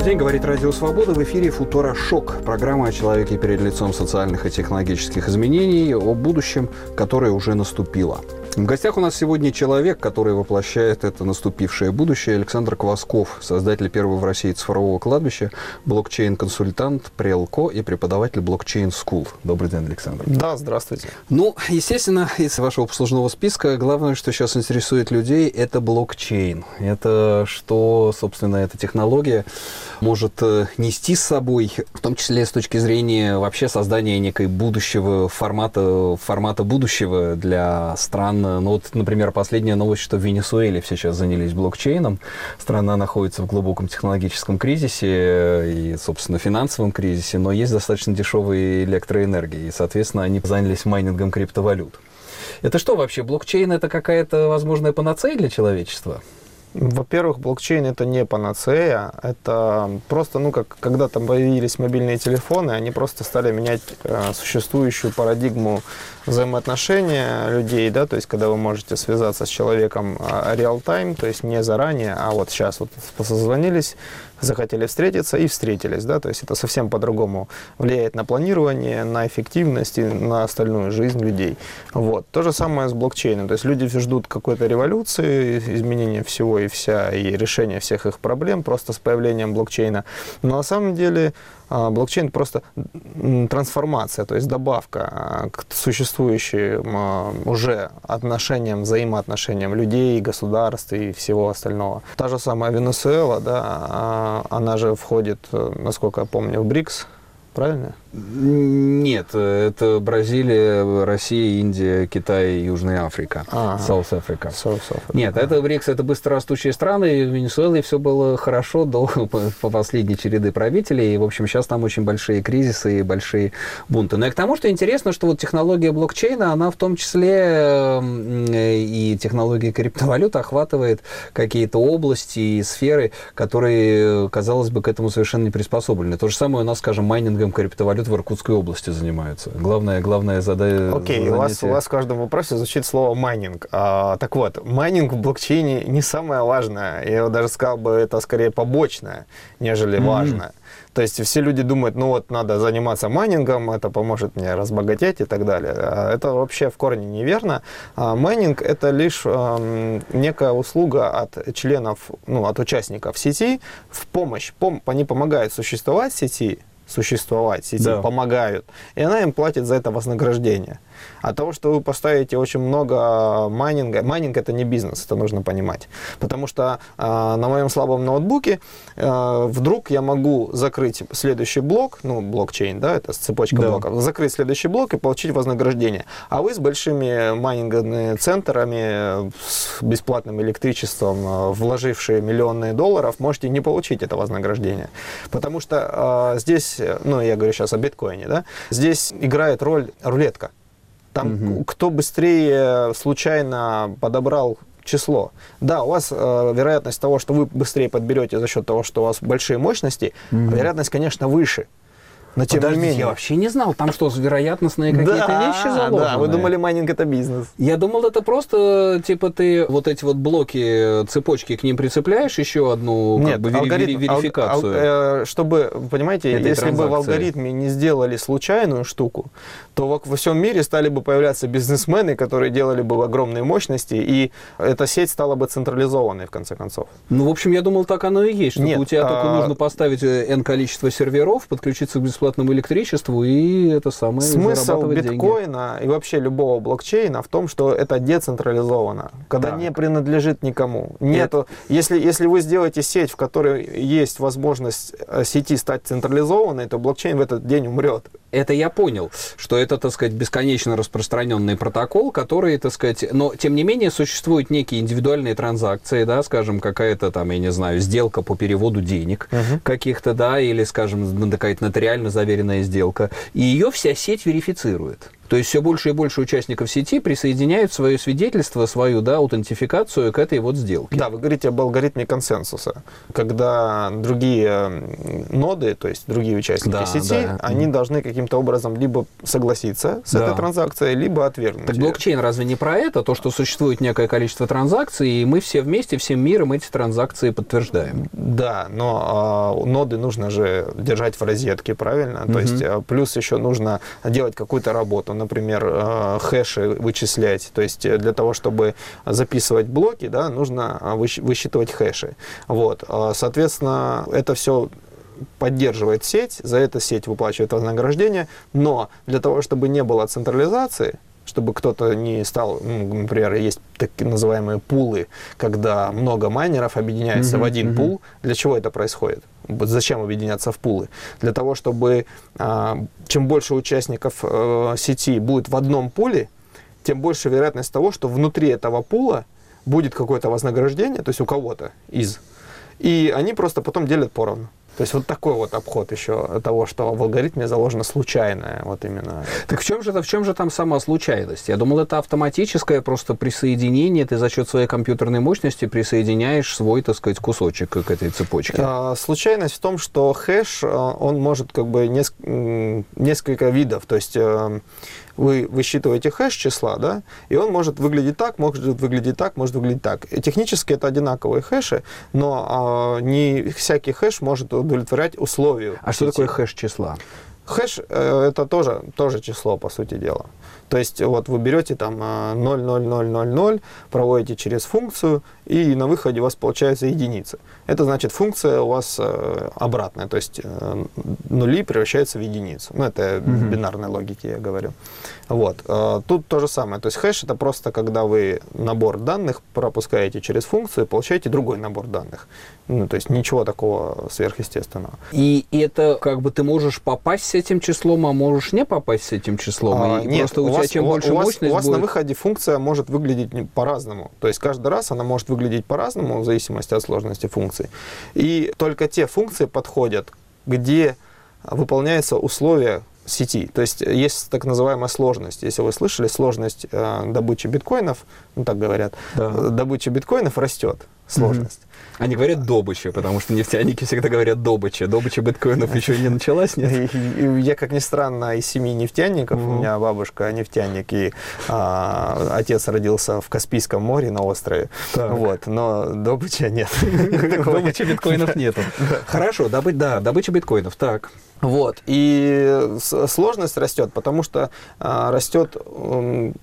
Добрый день, говорит Радио Свобода. В эфире «Футура Шок». Программа о человеке перед лицом социальных и технологических изменений, о будущем, которое уже наступило. В гостях у нас сегодня человек, который воплощает это наступившее будущее, Александр Квасков, создатель первого в России цифрового кладбища, блокчейн-консультант, прелко и преподаватель блокчейн School. Добрый день, Александр. Да, здравствуйте. Ну, естественно, из вашего послужного списка главное, что сейчас интересует людей, это блокчейн. Это что, собственно, эта технология может э, нести с собой, в том числе с точки зрения вообще создания некой будущего формата, формата будущего для стран ну вот, например, последняя новость, что в Венесуэле все сейчас занялись блокчейном. Страна находится в глубоком технологическом кризисе и, собственно, финансовом кризисе, но есть достаточно дешевые электроэнергии, и, соответственно, они занялись майнингом криптовалют. Это что вообще? Блокчейн это какая-то возможная панацея для человечества? Во-первых, блокчейн это не панацея, это просто, ну, как когда там появились мобильные телефоны, они просто стали менять э, существующую парадигму взаимоотношения людей, да, то есть когда вы можете связаться с человеком реал-тайм, то есть не заранее, а вот сейчас вот созвонились, захотели встретиться и встретились, да, то есть это совсем по-другому влияет на планирование, на эффективность и на остальную жизнь людей. Вот. То же самое с блокчейном, то есть люди ждут какой-то революции, изменения всего и вся, и решения всех их проблем просто с появлением блокчейна. Но на самом деле блокчейн просто трансформация, то есть добавка а, к существующим а, уже отношениям, взаимоотношениям людей, государств и всего остального. Та же самая Венесуэла, да, она же входит, насколько я помню, в БРИКС, правильно? Нет, это Бразилия, Россия, Индия, Китай, Южная Африка. Ага. South Africa. South Africa. Нет, это БРИКС, это быстрорастущие страны, и в Венесуэле все было хорошо до по последней череды правителей, и, в общем, сейчас там очень большие кризисы и большие бунты. Но и к тому, что интересно, что вот технология блокчейна, она в том числе и технология криптовалют охватывает какие-то области и сферы, которые, казалось бы, к этому совершенно не приспособлены. То же самое у нас, скажем, майнингом криптовалют валют в Иркутской области занимаются. Главное, главное задание... Окей, okay, у, вас, у вас в каждом вопросе звучит слово майнинг. А, так вот, майнинг в блокчейне не самое важное. Я даже сказал бы, это скорее побочное, нежели mm-hmm. важное. То есть все люди думают, ну вот надо заниматься майнингом, это поможет мне разбогатеть и так далее. А это вообще в корне неверно. А майнинг это лишь э, некая услуга от членов, ну от участников сети в помощь. Пом они помогают существовать сети, существовать, сети да. помогают, и она им платит за это вознаграждение. От того, что вы поставите очень много майнинга, майнинг это не бизнес, это нужно понимать. Потому что э, на моем слабом ноутбуке э, вдруг я могу закрыть следующий блок, ну, блокчейн, да, это цепочка да. блоков, закрыть следующий блок и получить вознаграждение. А вы с большими майнинговыми центрами, с бесплатным электричеством, вложившие миллионные долларов, можете не получить это вознаграждение. Потому что э, здесь, ну, я говорю сейчас о биткоине, да, здесь играет роль рулетка. Там угу. кто быстрее случайно подобрал число. Да, у вас э, вероятность того, что вы быстрее подберете за счет того, что у вас большие мощности, угу. вероятность, конечно, выше. Но тем Подождите, не менее. я вообще не знал, там что, вероятностные какие-то да, вещи заложены? Да, вы думали, майнинг это бизнес. Я думал, это просто, типа, ты вот эти вот блоки, цепочки к ним прицепляешь, еще одну Нет, как бы, алгоритм, верификацию. Ал, ал, э, чтобы, понимаете, если транзакции. бы в алгоритме не сделали случайную штуку, то во, во всем мире стали бы появляться бизнесмены, которые делали бы огромные мощности, и эта сеть стала бы централизованной, в конце концов. Ну, в общем, я думал, так оно и есть, что Нет, у тебя а... только нужно поставить N количество серверов, подключиться к бесплатному электричеству и это самое Смысл биткоина деньги. и вообще любого блокчейна в том, что это децентрализовано, когда так. не принадлежит никому. Нету, это... если, если вы сделаете сеть, в которой есть возможность э, сети стать централизованной, то блокчейн в этот день умрет. Это я понял, что это, так сказать, бесконечно распространенный протокол, который, так сказать, но тем не менее существуют некие индивидуальные транзакции, да, скажем, какая-то там, я не знаю, сделка по переводу денег uh-huh. каких-то, да, или, скажем, какая-то нотариально заверенная сделка, и ее вся сеть верифицирует. То есть все больше и больше участников сети присоединяют свое свидетельство, свою да, аутентификацию к этой вот сделке. Да, вы говорите об алгоритме консенсуса, когда другие ноды, то есть другие участники да, сети, да. они mm. должны каким-то образом либо согласиться с да. этой транзакцией, либо отвергнуть. Так блокчейн разве не про это? То, что существует некое количество транзакций, и мы все вместе, всем миром эти транзакции подтверждаем. Да, но э, ноды нужно же держать в розетке, правильно? Mm-hmm. То есть э, плюс еще нужно делать какую-то работу, например, э, хэши вычислять. То есть для того, чтобы записывать блоки, да, нужно высчитывать хэши. Вот, соответственно, это все поддерживает сеть, за это сеть выплачивает вознаграждение, но для того, чтобы не было централизации, чтобы кто-то не стал, например, есть так называемые пулы, когда много майнеров объединяются mm-hmm, в один mm-hmm. пул. Для чего это происходит? Зачем объединяться в пулы? Для того, чтобы а, чем больше участников а, сети будет в одном пуле, тем больше вероятность того, что внутри этого пула будет какое-то вознаграждение, то есть у кого-то из, и они просто потом делят поровну. То есть вот такой вот обход еще того, что в алгоритме заложено случайное, вот именно. Так в чем же, в чем же там сама случайность? Я думал, это автоматическое просто присоединение, ты за счет своей компьютерной мощности присоединяешь свой, так сказать, кусочек к этой цепочке. А, случайность в том, что хэш, а, он может как бы несколько видов, то есть э, вы высчитываете хэш числа, да, и он может выглядеть так, может выглядеть так, может выглядеть так. И технически это одинаковые хэши, но а, не всякий хэш может удовлетворять условию. А что такое хэш числа? Хэш э, это тоже, тоже число, по сути дела. То есть вот вы берете там 0,0000, э, проводите через функцию, и на выходе у вас получается единица. Это значит функция у вас э, обратная, то есть э, нули превращаются в единицу. Ну, это mm-hmm. бинарной логики я говорю. Вот. Тут то же самое. То есть хэш это просто когда вы набор данных пропускаете через функцию получаете другой набор данных. Ну, то есть ничего такого сверхъестественного. И это как бы ты можешь попасть с этим числом, а можешь не попасть с этим числом. А, и нет, просто у, у вас, чем у, больше у вас, мощность У вас будет... на выходе функция может выглядеть по-разному. То есть каждый раз она может выглядеть по-разному в зависимости от сложности функций. И только те функции подходят, где выполняются условия сети. То есть есть так называемая сложность. Если вы слышали, сложность э, добычи биткоинов, ну так говорят, да. добыча биткоинов растет, сложность. Они говорят добыча, потому что нефтяники всегда говорят добыча. Добыча биткоинов еще не началась, нет? Я, как ни странно, из семи нефтяников, у меня бабушка нефтяник, и а, отец родился в Каспийском море на острове. Вот, но добыча нет. Добычи биткоинов нету. Хорошо, да, добыча биткоинов, так. Вот. И сложность растет, потому что а, растет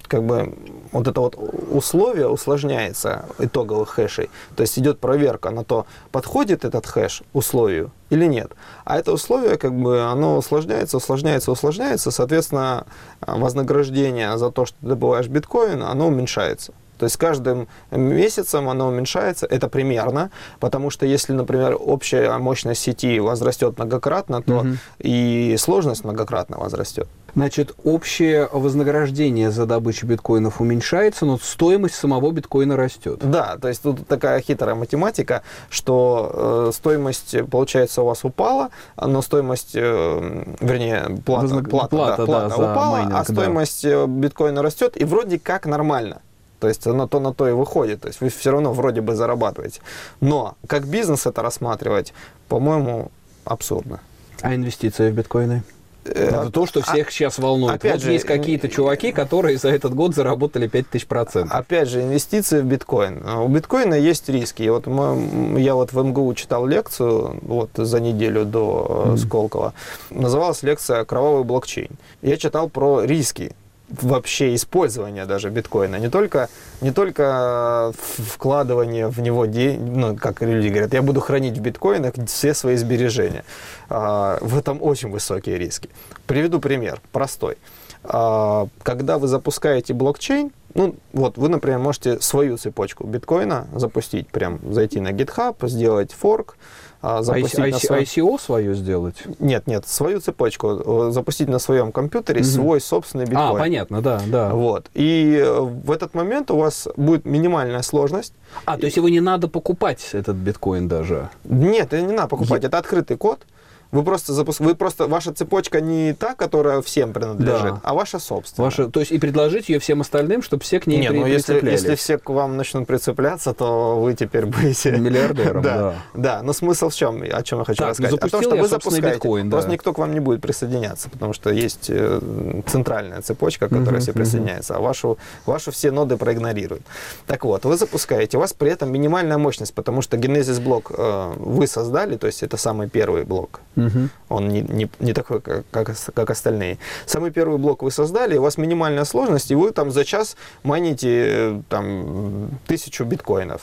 как бы вот это вот условие усложняется итоговых хэшей. То есть идет проверка на то, подходит этот хэш условию или нет. А это условие, как бы, оно усложняется, усложняется, усложняется. Соответственно, вознаграждение за то, что ты добываешь биткоин, оно уменьшается. То есть каждым месяцем оно уменьшается, это примерно, потому что если, например, общая мощность сети возрастет многократно, то угу. и сложность многократно возрастет. Значит, общее вознаграждение за добычу биткоинов уменьшается, но стоимость самого биткоина растет. Да, то есть тут такая хитрая математика, что э, стоимость, получается, у вас упала, но стоимость, э, вернее, плата, Вознаг... плата, плата, да, плата да, упала, а майнинг, а стоимость да. биткоина растет, и вроде как нормально. То есть оно то на то и выходит. То есть вы все равно вроде бы зарабатываете. Но как бизнес это рассматривать, по-моему, абсурдно. А инвестиции в биткоины? Э, это то, что всех а, сейчас волнует. Опять вот же, есть какие-то чуваки, которые за этот год заработали 5000 процентов. Опять же, инвестиции в биткоин. У биткоина есть риски. И вот мы, я вот в МГУ читал лекцию вот за неделю до mm. Сколково. Называлась лекция «Кровавый блокчейн». Я читал про риски вообще использования даже биткоина, не только, не только вкладывание в него ну, как люди говорят, я буду хранить в биткоинах все свои сбережения. А, в этом очень высокие риски. Приведу пример, простой. А, когда вы запускаете блокчейн, ну, вот вы, например, можете свою цепочку биткоина запустить, прям зайти на GitHub, сделать форк, запустить I, на свой... ICO свою сделать? Нет, нет, свою цепочку э, запустить на своем компьютере угу. свой собственный а, биткоин. А, понятно, да, да. Вот. И э, в этот момент у вас будет минимальная сложность. А, то есть его не надо покупать, этот биткоин даже? Нет, это не надо покупать, Я... это открытый код. Вы просто запуск... вы просто ваша цепочка не та, которая всем принадлежит, Да. а ваша собственная. Ваша, то есть и предложить ее всем остальным, чтобы все к ней Не, при- ну если, если все к вам начнут прицепляться, то вы теперь будете Миллиардером, да. да. Да, но смысл в чем? О чем я хочу Так, рассказать? О том, что я вы запускаете. биткоин, да. Просто никто к вам не будет присоединяться, потому что есть э, центральная цепочка, которая все присоединяется, а вашу, вашу все ноды проигнорируют. Так вот, вы запускаете, у вас при этом минимальная мощность, потому что Genesis блок э, вы создали, то есть это самый первый блок. Мгм. Он не, не, не такой, как, как, ос- как остальные. Самый первый блок вы создали, у вас минимальная сложность, и вы там за час майните э, там, тысячу биткоинов.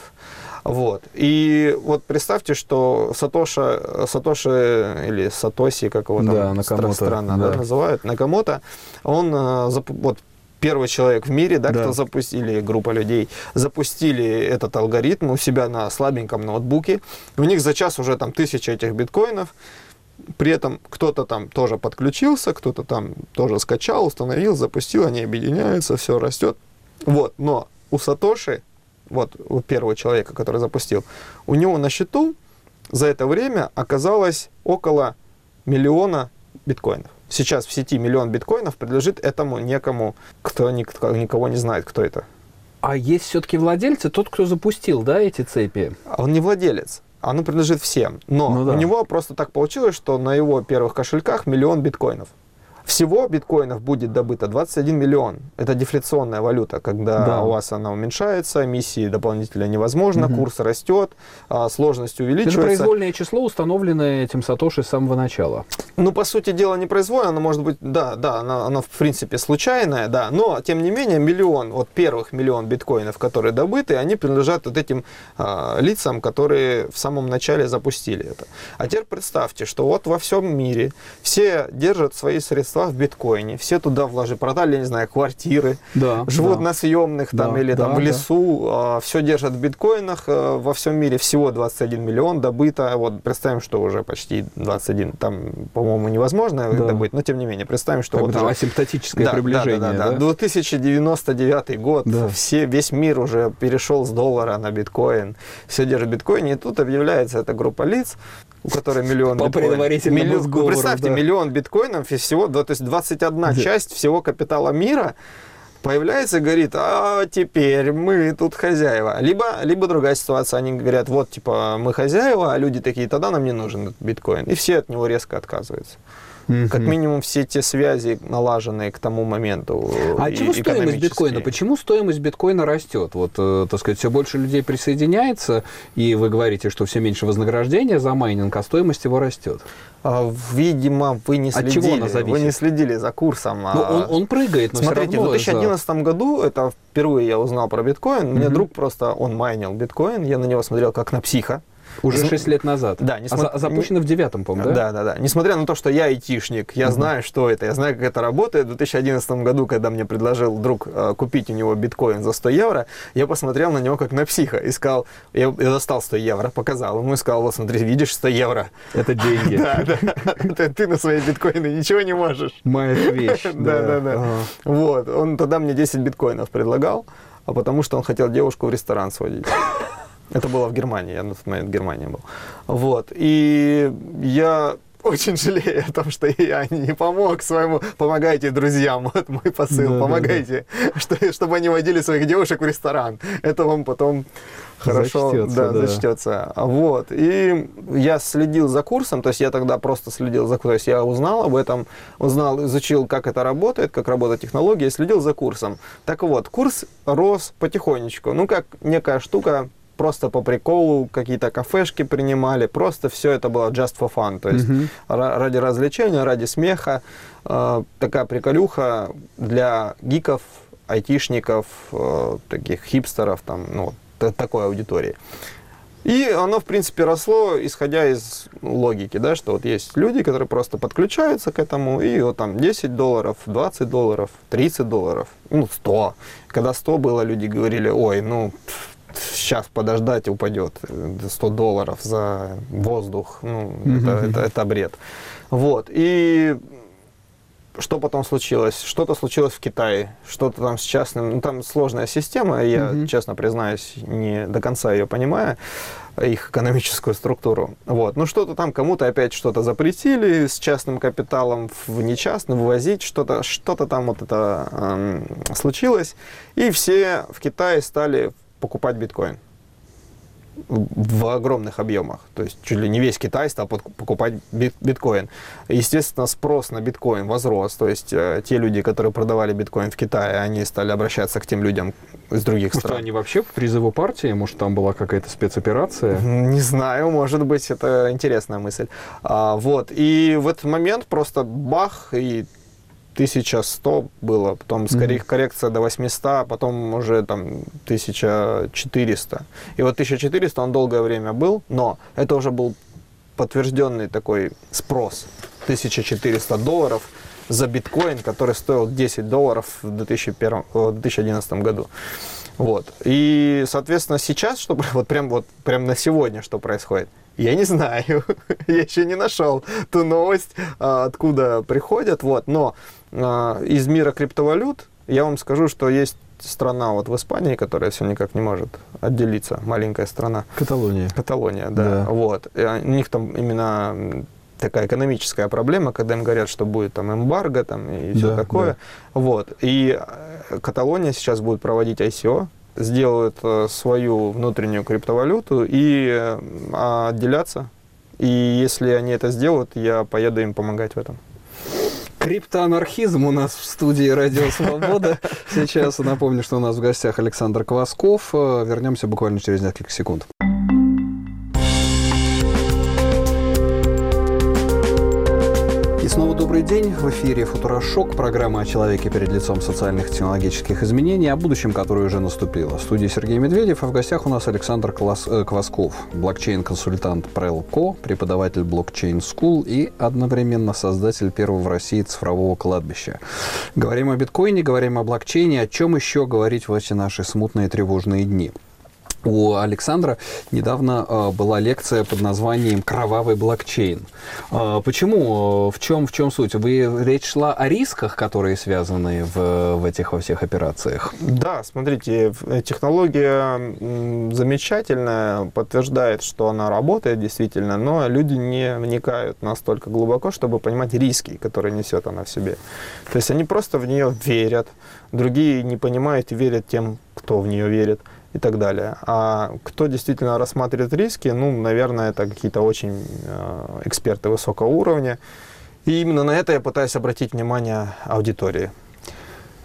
Вот. И вот представьте, что Сатоша, Сатоши или Сатоси, как его там Да, Накамото, странно да, да. называют, Накамото, он э, вот первый человек в мире, да, Да. кто запустили, группа людей, запустили этот алгоритм у себя на слабеньком ноутбуке. У них за час уже там тысяча этих биткоинов. При этом кто-то там тоже подключился, кто-то там тоже скачал, установил, запустил, они объединяются, все растет. Вот, но у Сатоши, вот у первого человека, который запустил, у него на счету за это время оказалось около миллиона биткоинов. Сейчас в сети миллион биткоинов принадлежит этому некому, кто никого не знает, кто это. А есть все-таки владельцы, тот, кто запустил, да, эти цепи? А Он не владелец. Оно принадлежит всем. Но Ну да. у него просто так получилось, что на его первых кошельках миллион биткоинов. Всего биткоинов будет добыто 21 миллион. Это дефляционная валюта, когда Да. у вас она уменьшается, эмиссии дополнительно невозможно, Мгм. курс растет, а, сложность Это увеличивается. произвольное число, установленное этим Сатоши с самого начала. Ну, по сути дела, не произвольно, оно может быть, да, да, оно, оно в принципе случайное, да, но, тем не менее, миллион, вот первых миллион биткоинов, которые добыты, они принадлежат вот этим а, лицам, которые в самом начале запустили это. А теперь представьте, что вот во всем мире все держат свои средства в биткоине, все туда вложили, продали, я не знаю, квартиры, Да. живут да. на съемных там Да, или там да, в да. лесу, все держат в биткоинах, а, во всем мире всего 21 миллион добыто, вот представим, что уже почти 21, там, по-моему, невозможно Да. добыть, но тем не менее, представим, что Как вот там уже- асимптотическое да, приближение, да, да, да, да? да. 2099 год, Да. все, весь мир уже перешел с доллара на биткоин, все держат биткоин, и тут объявляется эта группа лиц, у которой миллион По предварительному Миллион- сговору, Представьте, да. миллион биткоинов и всего, да, то есть 21 Да. часть всего капитала мира появляется и говорит, а теперь мы тут хозяева. Либо, либо другая ситуация, они говорят, вот, типа, мы хозяева, а люди такие, тогда нам не нужен этот биткоин. И все от него резко отказываются. Мгм. Как минимум все те связи, налаженные к тому моменту. А и- чего стоимость биткоина? Почему стоимость биткоина растет? Вот, э, так сказать, все больше людей присоединяется, и вы говорите, что все меньше вознаграждения за майнинг, а стоимость его растет. А, видимо, вы не От следили. чего она зависит? Вы не следили за курсом. Ну, а- он, он прыгает, но Смотрите, в равно... 2011 году, это впервые я узнал про биткоин, мне Мгм. друг просто, он майнил биткоин, я на него смотрел как на психа. Уже Зн- 6 лет назад. Да, не А запущено в девятом, по-моему, да? Да, да, да. Несмотря на то, что я айтишник, я Мгм. знаю, что это, я знаю, как это работает. В 2011 году, когда мне предложил друг э, купить у него биткоин за 100 евро, я посмотрел на него как на психа и сказал, я, я достал 100 евро, показал ему и сказал, вот смотри, видишь 100 евро. Это деньги. Да, да. Ты- на свои биткоины ничего не можешь. Моя вещь. Да, да, да. Вот, он тогда мне 10 биткоинов предлагал, а потому что он хотел девушку в ресторан сводить. Это было в Германии, я на тот момент в Германии был. Вот, и я очень жалею о том, что я не помог своему... Помогайте друзьям, вот мой посыл, Да, да, помогайте, что- чтобы они водили своих девушек в ресторан. Это вам потом хорошо Зачтется, да, да. зачтется. Вот. И я следил за курсом, то есть я тогда просто следил за... То есть я узнал об этом, узнал, изучил, как это работает, как работает технология, и следил за курсом. Так вот, курс рос потихонечку. Ну, как некая штука, просто по приколу какие-то кафешки принимали, просто все это было just for fun, то есть ра- ради развлечения, ради смеха, э, такая приколюха для гиков, айтишников, э, таких хипстеров, там, ну, такой аудитории. И оно, в принципе, росло, исходя из логики, да, что вот есть люди, которые просто подключаются к этому, и вот там 10 долларов, 20 долларов, 30 долларов, ну, 100. Когда 100 было, люди говорили, ой, ну, сейчас подождать упадет э, 100 долларов за воздух, ну, Мгм. это, это, это бред. Вот, и что потом случилось? Что-то случилось в Китае, что-то там с частным, ну там сложная система, я, угу. честно признаюсь, не до конца ее понимаю, их экономическую структуру. Вот. Ну что-то там кому-то опять что-то запретили с частным капиталом в нечастный вывозить, что-то что там вот это эм, случилось, и все в Китае стали покупать биткоин в огромных объемах. То есть чуть ли не весь Китай стал покупать биткоин. Естественно, спрос на биткоин возрос. То есть э, те люди, которые продавали биткоин в Китае, они стали обращаться к тем людям из других может, стран. они вообще в призыву партии? Может, там была какая-то спецоперация? Не знаю, может быть, это интересная мысль. А, вот. И в этот момент просто бах, и 1100 было, потом mm-hmm. коррекция до 800, а потом уже там 1400. И вот 1400 он долгое время был, но это уже был подтвержденный такой спрос. 1400 долларов за биткоин, который стоил 10 долларов в 2001, 2011 году. Вот. И, соответственно, сейчас, что вот прям вот прям на сегодня что происходит? Я не знаю, я еще не нашел ту новость, а, откуда приходят, вот, но а, из мира криптовалют я вам скажу, что есть страна вот в Испании, которая все никак не может отделиться, маленькая страна. Каталония. Каталония, да, да. вот. И у них там именно такая экономическая проблема, когда им говорят, что будет там эмбарго там и все да, такое, да. вот. И э, Каталония сейчас будет проводить ICO, сделают э, свою внутреннюю криптовалюту и э, отделяться. И если они это сделают, я поеду им помогать в этом. Криптоанархизм у нас в студии Радио Свобода. Сейчас напомню, что у нас в гостях Александр Квасков. Э, вернемся буквально через несколько секунд. Снова добрый день. В эфире «Футурошок», программа о человеке перед лицом социальных технологических изменений, о будущем, которое уже наступило. В студии Сергей Медведев, а в гостях у нас Александр Клас, э, Квасков, блокчейн-консультант Прелко, преподаватель блокчейн School и одновременно создатель первого в России цифрового кладбища. Говорим о биткоине, говорим о блокчейне, о чем еще говорить в эти наши смутные тревожные дни. У Александра недавно э, была лекция под названием «Кровавый блокчейн». Э, почему? В чем, в чем суть? Вы, речь шла о рисках, которые связаны в, в этих во всех операциях? Да, смотрите, технология замечательная, подтверждает, что она работает действительно, но люди не вникают настолько глубоко, чтобы понимать риски, которые несет она в себе. То есть они просто в нее верят, другие не понимают и верят тем, кто в нее верит и так далее. А кто действительно рассматривает риски, ну, наверное, это какие-то очень э, эксперты высокого уровня. И именно на это я пытаюсь обратить внимание аудитории.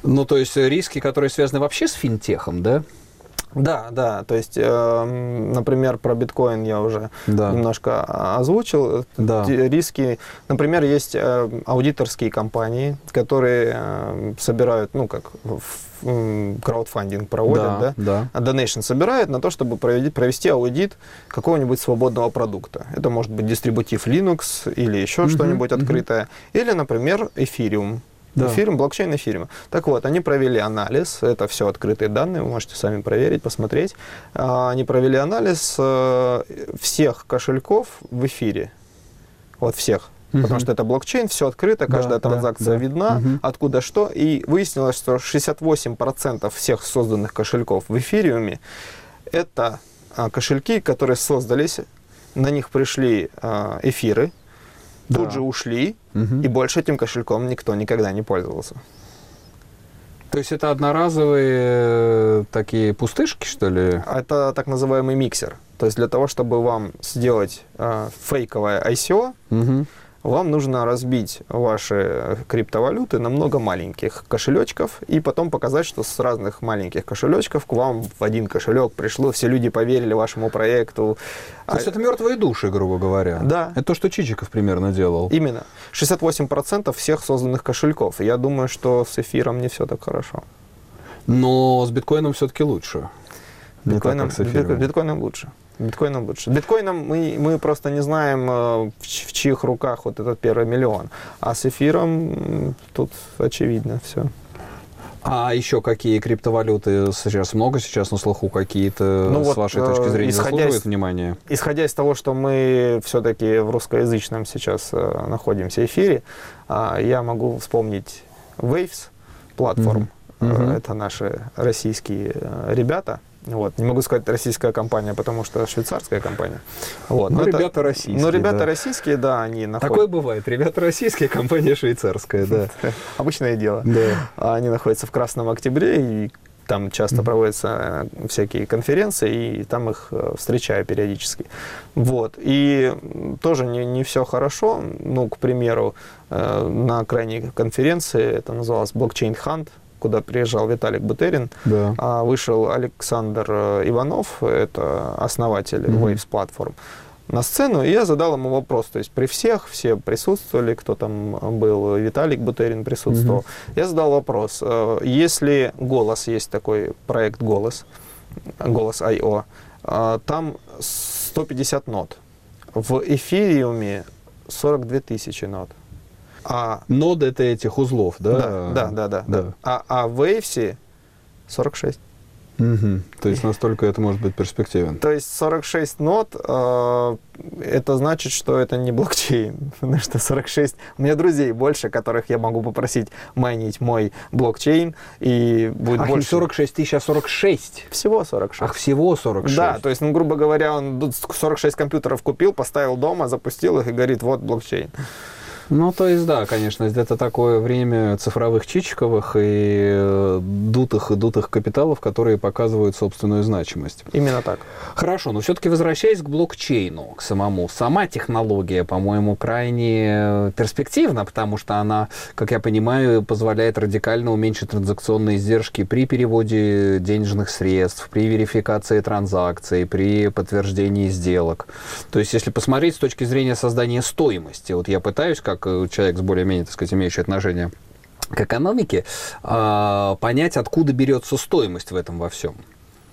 Ну, то есть риски, которые связаны вообще с финтехом, да? Да, да, то есть, э, например, про биткоин я уже да. немножко озвучил. Да. Риски, например, есть э, аудиторские компании, которые э, собирают, ну, как краудфандинг проводят, да, да, да. Donation собирает на то, чтобы провести, провести аудит какого-нибудь свободного продукта. Это может быть дистрибутив Linux или еще угу, что-нибудь угу. открытое. Или, например, Ethereum. Да. Эфирим, блокчейн эфирима. Так вот, они провели анализ, это все открытые данные, вы можете сами проверить, посмотреть. А, они провели анализ э, всех кошельков в эфире. Вот всех. Угу. Потому что это блокчейн, все открыто, каждая да, транзакция да, видна, угу. откуда что. И выяснилось, что 68% всех созданных кошельков в эфириуме это а, кошельки, которые создались, на них пришли а, эфиры, да. тут же ушли, угу. и больше этим кошельком никто никогда не пользовался. То есть это одноразовые э, такие пустышки, что ли? Это так называемый миксер. То есть для того, чтобы вам сделать э, фейковое ICO, угу вам нужно разбить ваши криптовалюты на много маленьких кошелечков и потом показать, что с разных маленьких кошелечков к вам в один кошелек пришло, все люди поверили вашему проекту. То есть а... это мертвые души, грубо говоря. Да. Это то, что Чичиков примерно делал. Именно. 68% всех созданных кошельков. Я думаю, что с эфиром не все так хорошо. Но с биткоином все-таки лучше. Биткоином, с биткоином лучше. Биткоином лучше. Биткоином мы, мы просто не знаем, э, в, в чьих руках вот этот первый миллион. А с эфиром тут очевидно все. А еще какие криптовалюты сейчас много сейчас на слуху какие-то Ну с вот, вашей точки э, зрения исходя из- внимания? Исходя из того, что мы все-таки в русскоязычном сейчас э, находимся эфире, а, я могу вспомнить Waves платформ. Мгм. Э, Мгм. Это наши российские э, ребята. Вот. Не могу сказать российская компания, потому что швейцарская компания. Вот. Ну, Но это- ребята российские. Но ребята да. российские, да, они находятся... Такое бывает. Ребята российские, компания швейцарская, да. Обычное дело. Да. А Они находятся в Красном Октябре, и там часто проводятся э, всякие конференции, и там их э, встречаю периодически. Вот. И тоже не, не все хорошо. Ну, к примеру, э, на крайней конференции, это называлось Blockchain Hunt, куда приезжал Виталик Бутерин, Да. а вышел Александр э, Иванов, это основатель Мгм. Waves Platform, на сцену, и я задал ему вопрос. То есть при всех, все присутствовали, кто там был, Виталик Бутерин присутствовал. Я задал вопрос. э, Если «Голос», есть такой проект «Голос», «Голос IO», э, там 150 нот. В эфириуме 42 тысячи нот. А Ноды это этих узлов, да? да, да, да, да. Да. да. А, а в Waves 46. Мгм. То есть настолько это может быть перспективен. То есть 46 нот, э, это значит, что это не блокчейн. Потому что 46... У меня друзей больше, которых я могу попросить майнить мой блокчейн, и будет Ах, не больше. 46 тысяч, а 46. Всего 46. Ах, всего 46. Да, то есть, ну, грубо говоря, он тут 46 компьютеров купил, поставил дома, запустил их и говорит, вот блокчейн. Ну, то есть, да, конечно, это такое время цифровых чичиковых и э, дутых и дутых капиталов, которые показывают собственную значимость. Именно так. Хорошо, но все-таки возвращаясь к блокчейну, к самому, сама технология, по-моему, крайне перспективна, потому что она, как я понимаю, позволяет радикально уменьшить транзакционные издержки при переводе денежных средств, при верификации транзакций, при подтверждении сделок. То есть, если посмотреть с точки зрения создания стоимости, вот я пытаюсь, как э, человек с более-менее, так сказать, имеющий отношение к экономике, а, понять, откуда берется стоимость в этом во всем.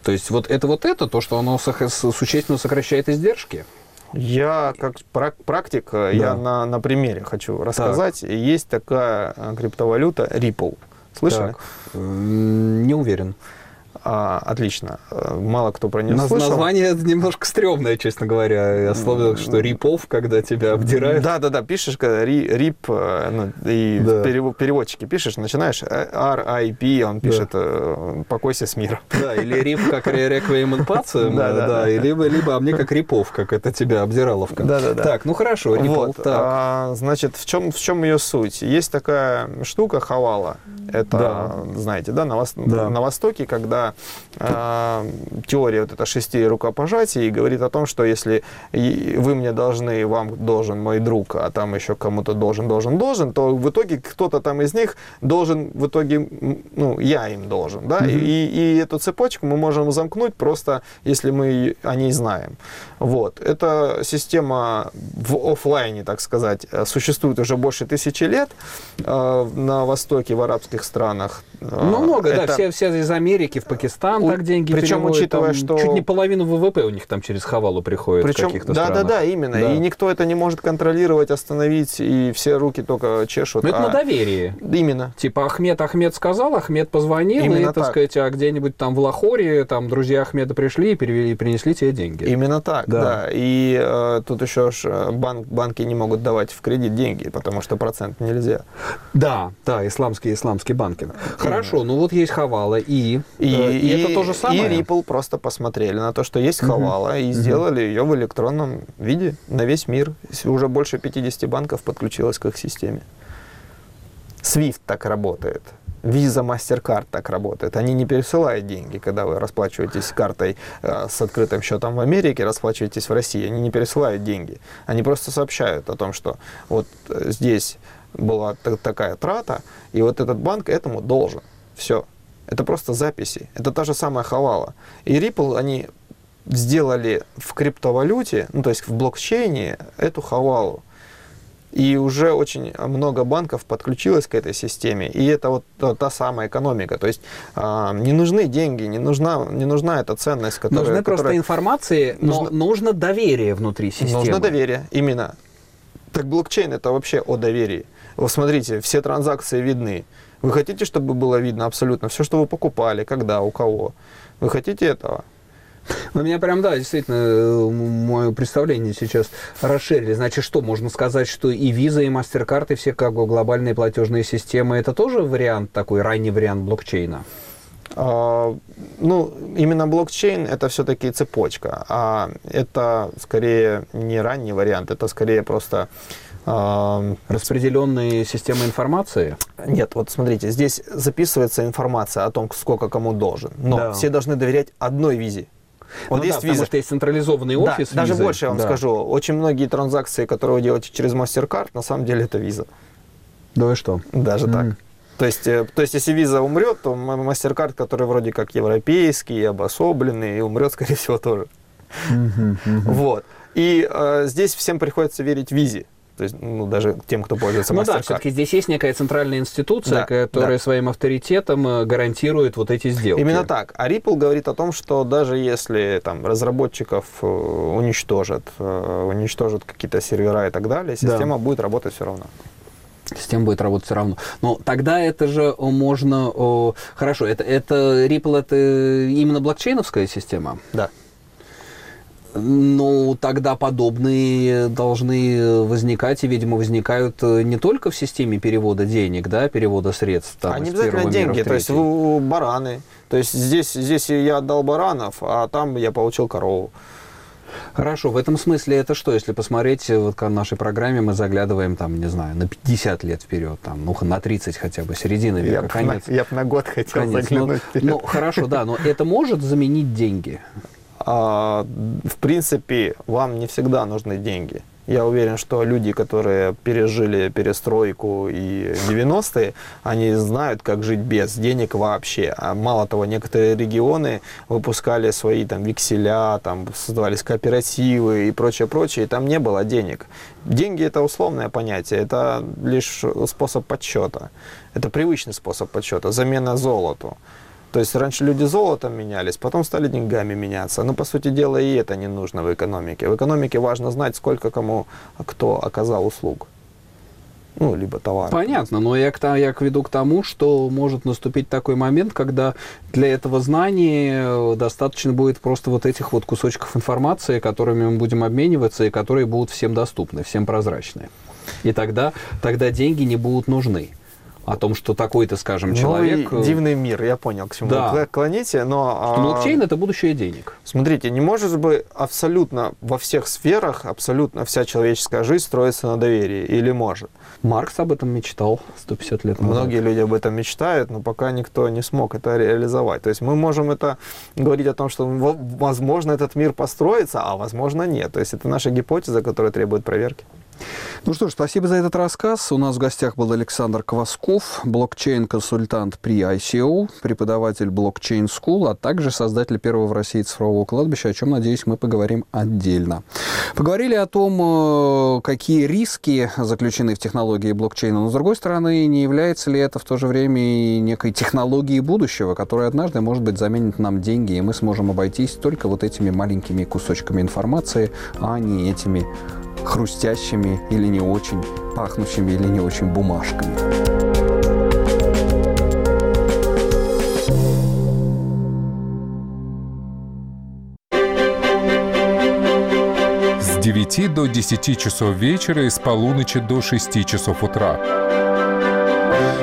То есть вот это вот это, то, что оно существенно сокращает издержки? Я как прак- практик, э, я на, на примере хочу рассказать. Есть такая э, криптовалюта Ripple. Слышали? Так, не уверен. А, отлично. Э, Мало кто про нее Наз- слышал. название немножко стрёмное, честно говоря. Особенно, что рипов, когда тебя обдирают. Да, да, да, пишешь, когда ри- рип, э, ну, и Да. в перево- переводчике пишешь, начинаешь э, RIP, он пишет э, «покойся с миром». Да, или рип как ре- реквием pacem, Да, да, да, да. либо, либо а мне как рипов, как это тебя обдираловка. Да-да-да. Так, ну хорошо, рипл, Вот, так. а, значит, в чем, в чем ее суть? Есть такая штука хавала. Это, Да. знаете, да, на, вос- Да. на Востоке, когда а, теория вот это шести рукопожатий говорит о том, что если и вы мне должны, вам должен мой друг, а там еще кому-то должен, должен, должен, то в итоге кто-то там из них должен, в итоге, ну, я им должен, да, Мгм. и, и эту цепочку мы можем замкнуть просто, если мы о ней знаем. Вот. Эта система в офлайне, так сказать, э, существует уже больше тысячи лет э, на Востоке, в арабских странах. Э, Ну, много, да, это- все, все из Америки в Пакистан У- так деньги причем, переводят, учитывая, там что- Чуть не половину ВВП у них там через Хавалу приходит Причем, каких-то да, да, странах. да, именно. Да. И никто это не может контролировать, остановить, и все руки только чешут. Это а- на доверии. Именно. Типа Ахмед Ахмед сказал, Ахмед позвонил, Именно и, так, так. сказать, а где-нибудь там в Лахоре, там друзья Ахмеда пришли и перевели, принесли тебе деньги. Именно так, Да. да. И э, тут еще ж, э, банк, банки не могут давать в кредит деньги, потому что процент нельзя. Да, да, исламский, исламский банкинг. Хорошо, ну вот есть Хавала, и, И, э, и это то же самое? И Ripple просто посмотрели на то, что есть. Хавала, и сделали ее в электронном виде на весь мир. Уже больше 50 банков подключилось к их системе. SWIFT так работает. Visa, MasterCard так работает. Они не пересылают деньги, когда вы расплачиваетесь картой э, с открытым счетом в Америке, расплачиваетесь в России. Они не пересылают деньги. Они просто сообщают о том, что вот э, здесь была та- такая трата, и вот этот банк этому должен. Все. Это просто записи. Это та же самая хавала. И Ripple, они сделали в криптовалюте, ну то есть в блокчейне, эту хавалу. И уже очень много банков подключилось к этой системе. И это вот та, та самая экономика. То есть а, не нужны деньги, не нужна, не нужна эта ценность, которая... Нужны просто которая- информации, но Нужно- нужно доверие внутри системы. Нужно доверие, именно. Так блокчейн это вообще о доверии. Вот смотрите, все транзакции видны. Вы хотите, чтобы было видно абсолютно все, что вы покупали, когда, у кого? Вы хотите этого? У меня прям, да, действительно, мое представление сейчас расширили. Значит, что, можно сказать, что и виза, и и все как бы глобальные платежные системы, это тоже вариант такой, ранний вариант блокчейна? А, ну, именно блокчейн это все-таки цепочка, а это скорее не ранний вариант, это скорее просто Распределенные системы информации? Нет, вот смотрите, здесь записывается информация о том, сколько кому должен, но да. все должны доверять одной визе. Вот ну есть да, виза. потому что есть централизованный офис. Да, даже больше я вам да. скажу. Очень многие транзакции, которые вы делаете через MasterCard, на самом деле это виза. Да и что? Даже mm. так. То есть, э, то есть, если виза умрет, то MasterCard, который вроде как европейский, обособленный, умрет, скорее всего, тоже. Mm-hmm, mm-hmm. Вот. И э, здесь всем приходится верить визе. То есть, ну, даже тем, кто пользуется Ну да, все-таки здесь есть некая центральная институция, да, которая да. своим авторитетом э, гарантирует вот эти сделки. Именно так. А Ripple говорит о том, что даже если там разработчиков э, уничтожат, э, уничтожат какие-то сервера и так далее, система да. будет работать все равно. Система будет работать все равно. Но тогда это же можно... Хорошо, это, это Ripple это именно блокчейновская система? Да. Ну, тогда подобные должны возникать, и, видимо, возникают э, не только в системе перевода денег, да, перевода средств. Там, а не обязательно деньги, то есть бараны. То есть здесь, здесь я отдал баранов, а там я получил корову. Хорошо, в этом смысле это что, если посмотреть, э, вот в нашей программе мы заглядываем, там, не знаю, на 50 лет вперед, там, ну, на 30 хотя бы, середина века, я конец. На, я бы на год хотел конец. заглянуть ну, вперед. Ну, хорошо, да, но это может заменить деньги? А, в принципе, вам не всегда нужны деньги. Я уверен, что люди, которые пережили перестройку и 90-е, они знают, как жить без денег вообще. А мало того, некоторые регионы выпускали свои там векселя, там создавались кооперативы и прочее, прочее, и там не было денег. Деньги это условное понятие, это лишь способ подсчета. Это привычный способ подсчета, замена золоту. То есть раньше люди золотом менялись, потом стали деньгами меняться. Но, по сути дела, и это не нужно в экономике. В экономике важно знать, сколько кому кто оказал услуг. Ну, либо товар. Понятно, но я, я веду к тому, что может наступить такой момент, когда для этого знания э, достаточно будет просто вот этих вот кусочков информации, которыми мы будем обмениваться, и которые будут всем доступны, всем прозрачны. И тогда, тогда деньги не будут нужны о том, что такой-то, скажем, ну человек... Ну, дивный мир, я понял, к чему да. вы клоните, но... Что блокчейн – это будущее денег. Смотрите, не может быть абсолютно во всех сферах, абсолютно вся человеческая жизнь строится на доверии, или может? Маркс об этом мечтал 150 лет назад. Многие люди об этом мечтают, но пока никто не смог это реализовать. То есть мы можем это говорить о том, что возможно этот мир построится, а возможно нет. То есть это наша гипотеза, которая требует проверки. Ну что ж, спасибо за этот рассказ. У нас в гостях был Александр Квасков, блокчейн-консультант при ICO, преподаватель блокчейн School, а также создатель первого в России цифрового кладбища, о чем, надеюсь, мы поговорим отдельно. Поговорили о том, э, какие риски заключены в технологии блокчейна, но, с другой стороны, не является ли это в то же время и некой технологией будущего, которая однажды, может быть, заменит нам деньги, и мы сможем обойтись только вот этими маленькими кусочками информации, а не этими хрустящими или не очень, пахнущими или не очень бумажками. С 9 до 10 часов вечера и с полуночи до 6 часов утра.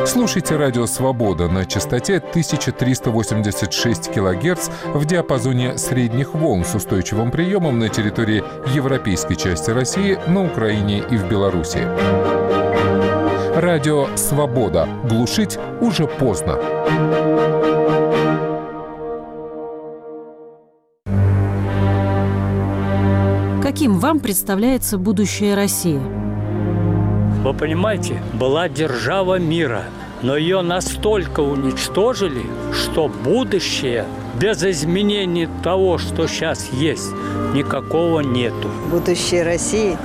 Слушайте «Радио Свобода» на частоте 1386 кГц в диапазоне средних волн с устойчивым приемом на территории европейской части России, на Украине и в Беларуси. Радио «Свобода». Глушить уже поздно. Каким вам представляется будущее России? Вы понимаете, была держава мира, но ее настолько уничтожили, что будущее без изменений того, что сейчас есть, никакого нету. Будущее России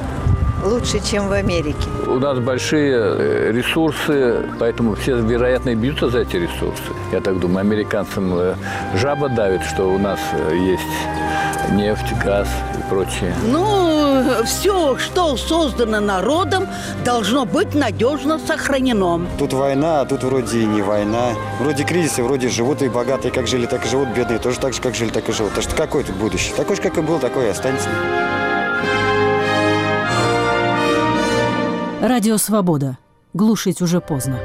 лучше, чем в Америке. У нас большие э, ресурсы, поэтому все, вероятно, бьются за эти ресурсы. Я так думаю, американцам э, жаба давит, что у нас э, есть нефть, газ и прочее. Ну, все, что создано народом, должно быть надежно сохранено. Тут война, а тут вроде и не война. Вроде кризисы, вроде живут и богатые, как жили, так и живут, бедные тоже так же, как жили, так и живут. Так что какое тут будущее? Такой же, как и был, такой и останется. Радио «Свобода». Глушить уже поздно.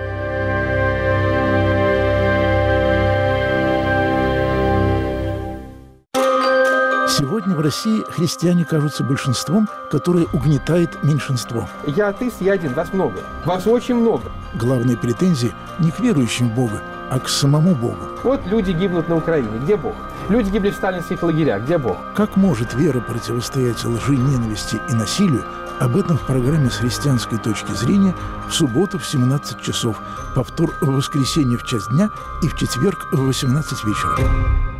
Сегодня в России христиане кажутся большинством, которое угнетает меньшинство. Я атеист, я один, вас много. Вас очень много. Главные претензии не к верующим в Бога, а к самому Богу. Вот люди гибнут на Украине. Где Бог? Люди гибли в сталинских лагерях. Где Бог? Как может вера противостоять лжи, ненависти и насилию? Об этом в программе «С христианской точки зрения» в субботу в 17 часов, повтор в воскресенье в час дня и в четверг в 18 вечера.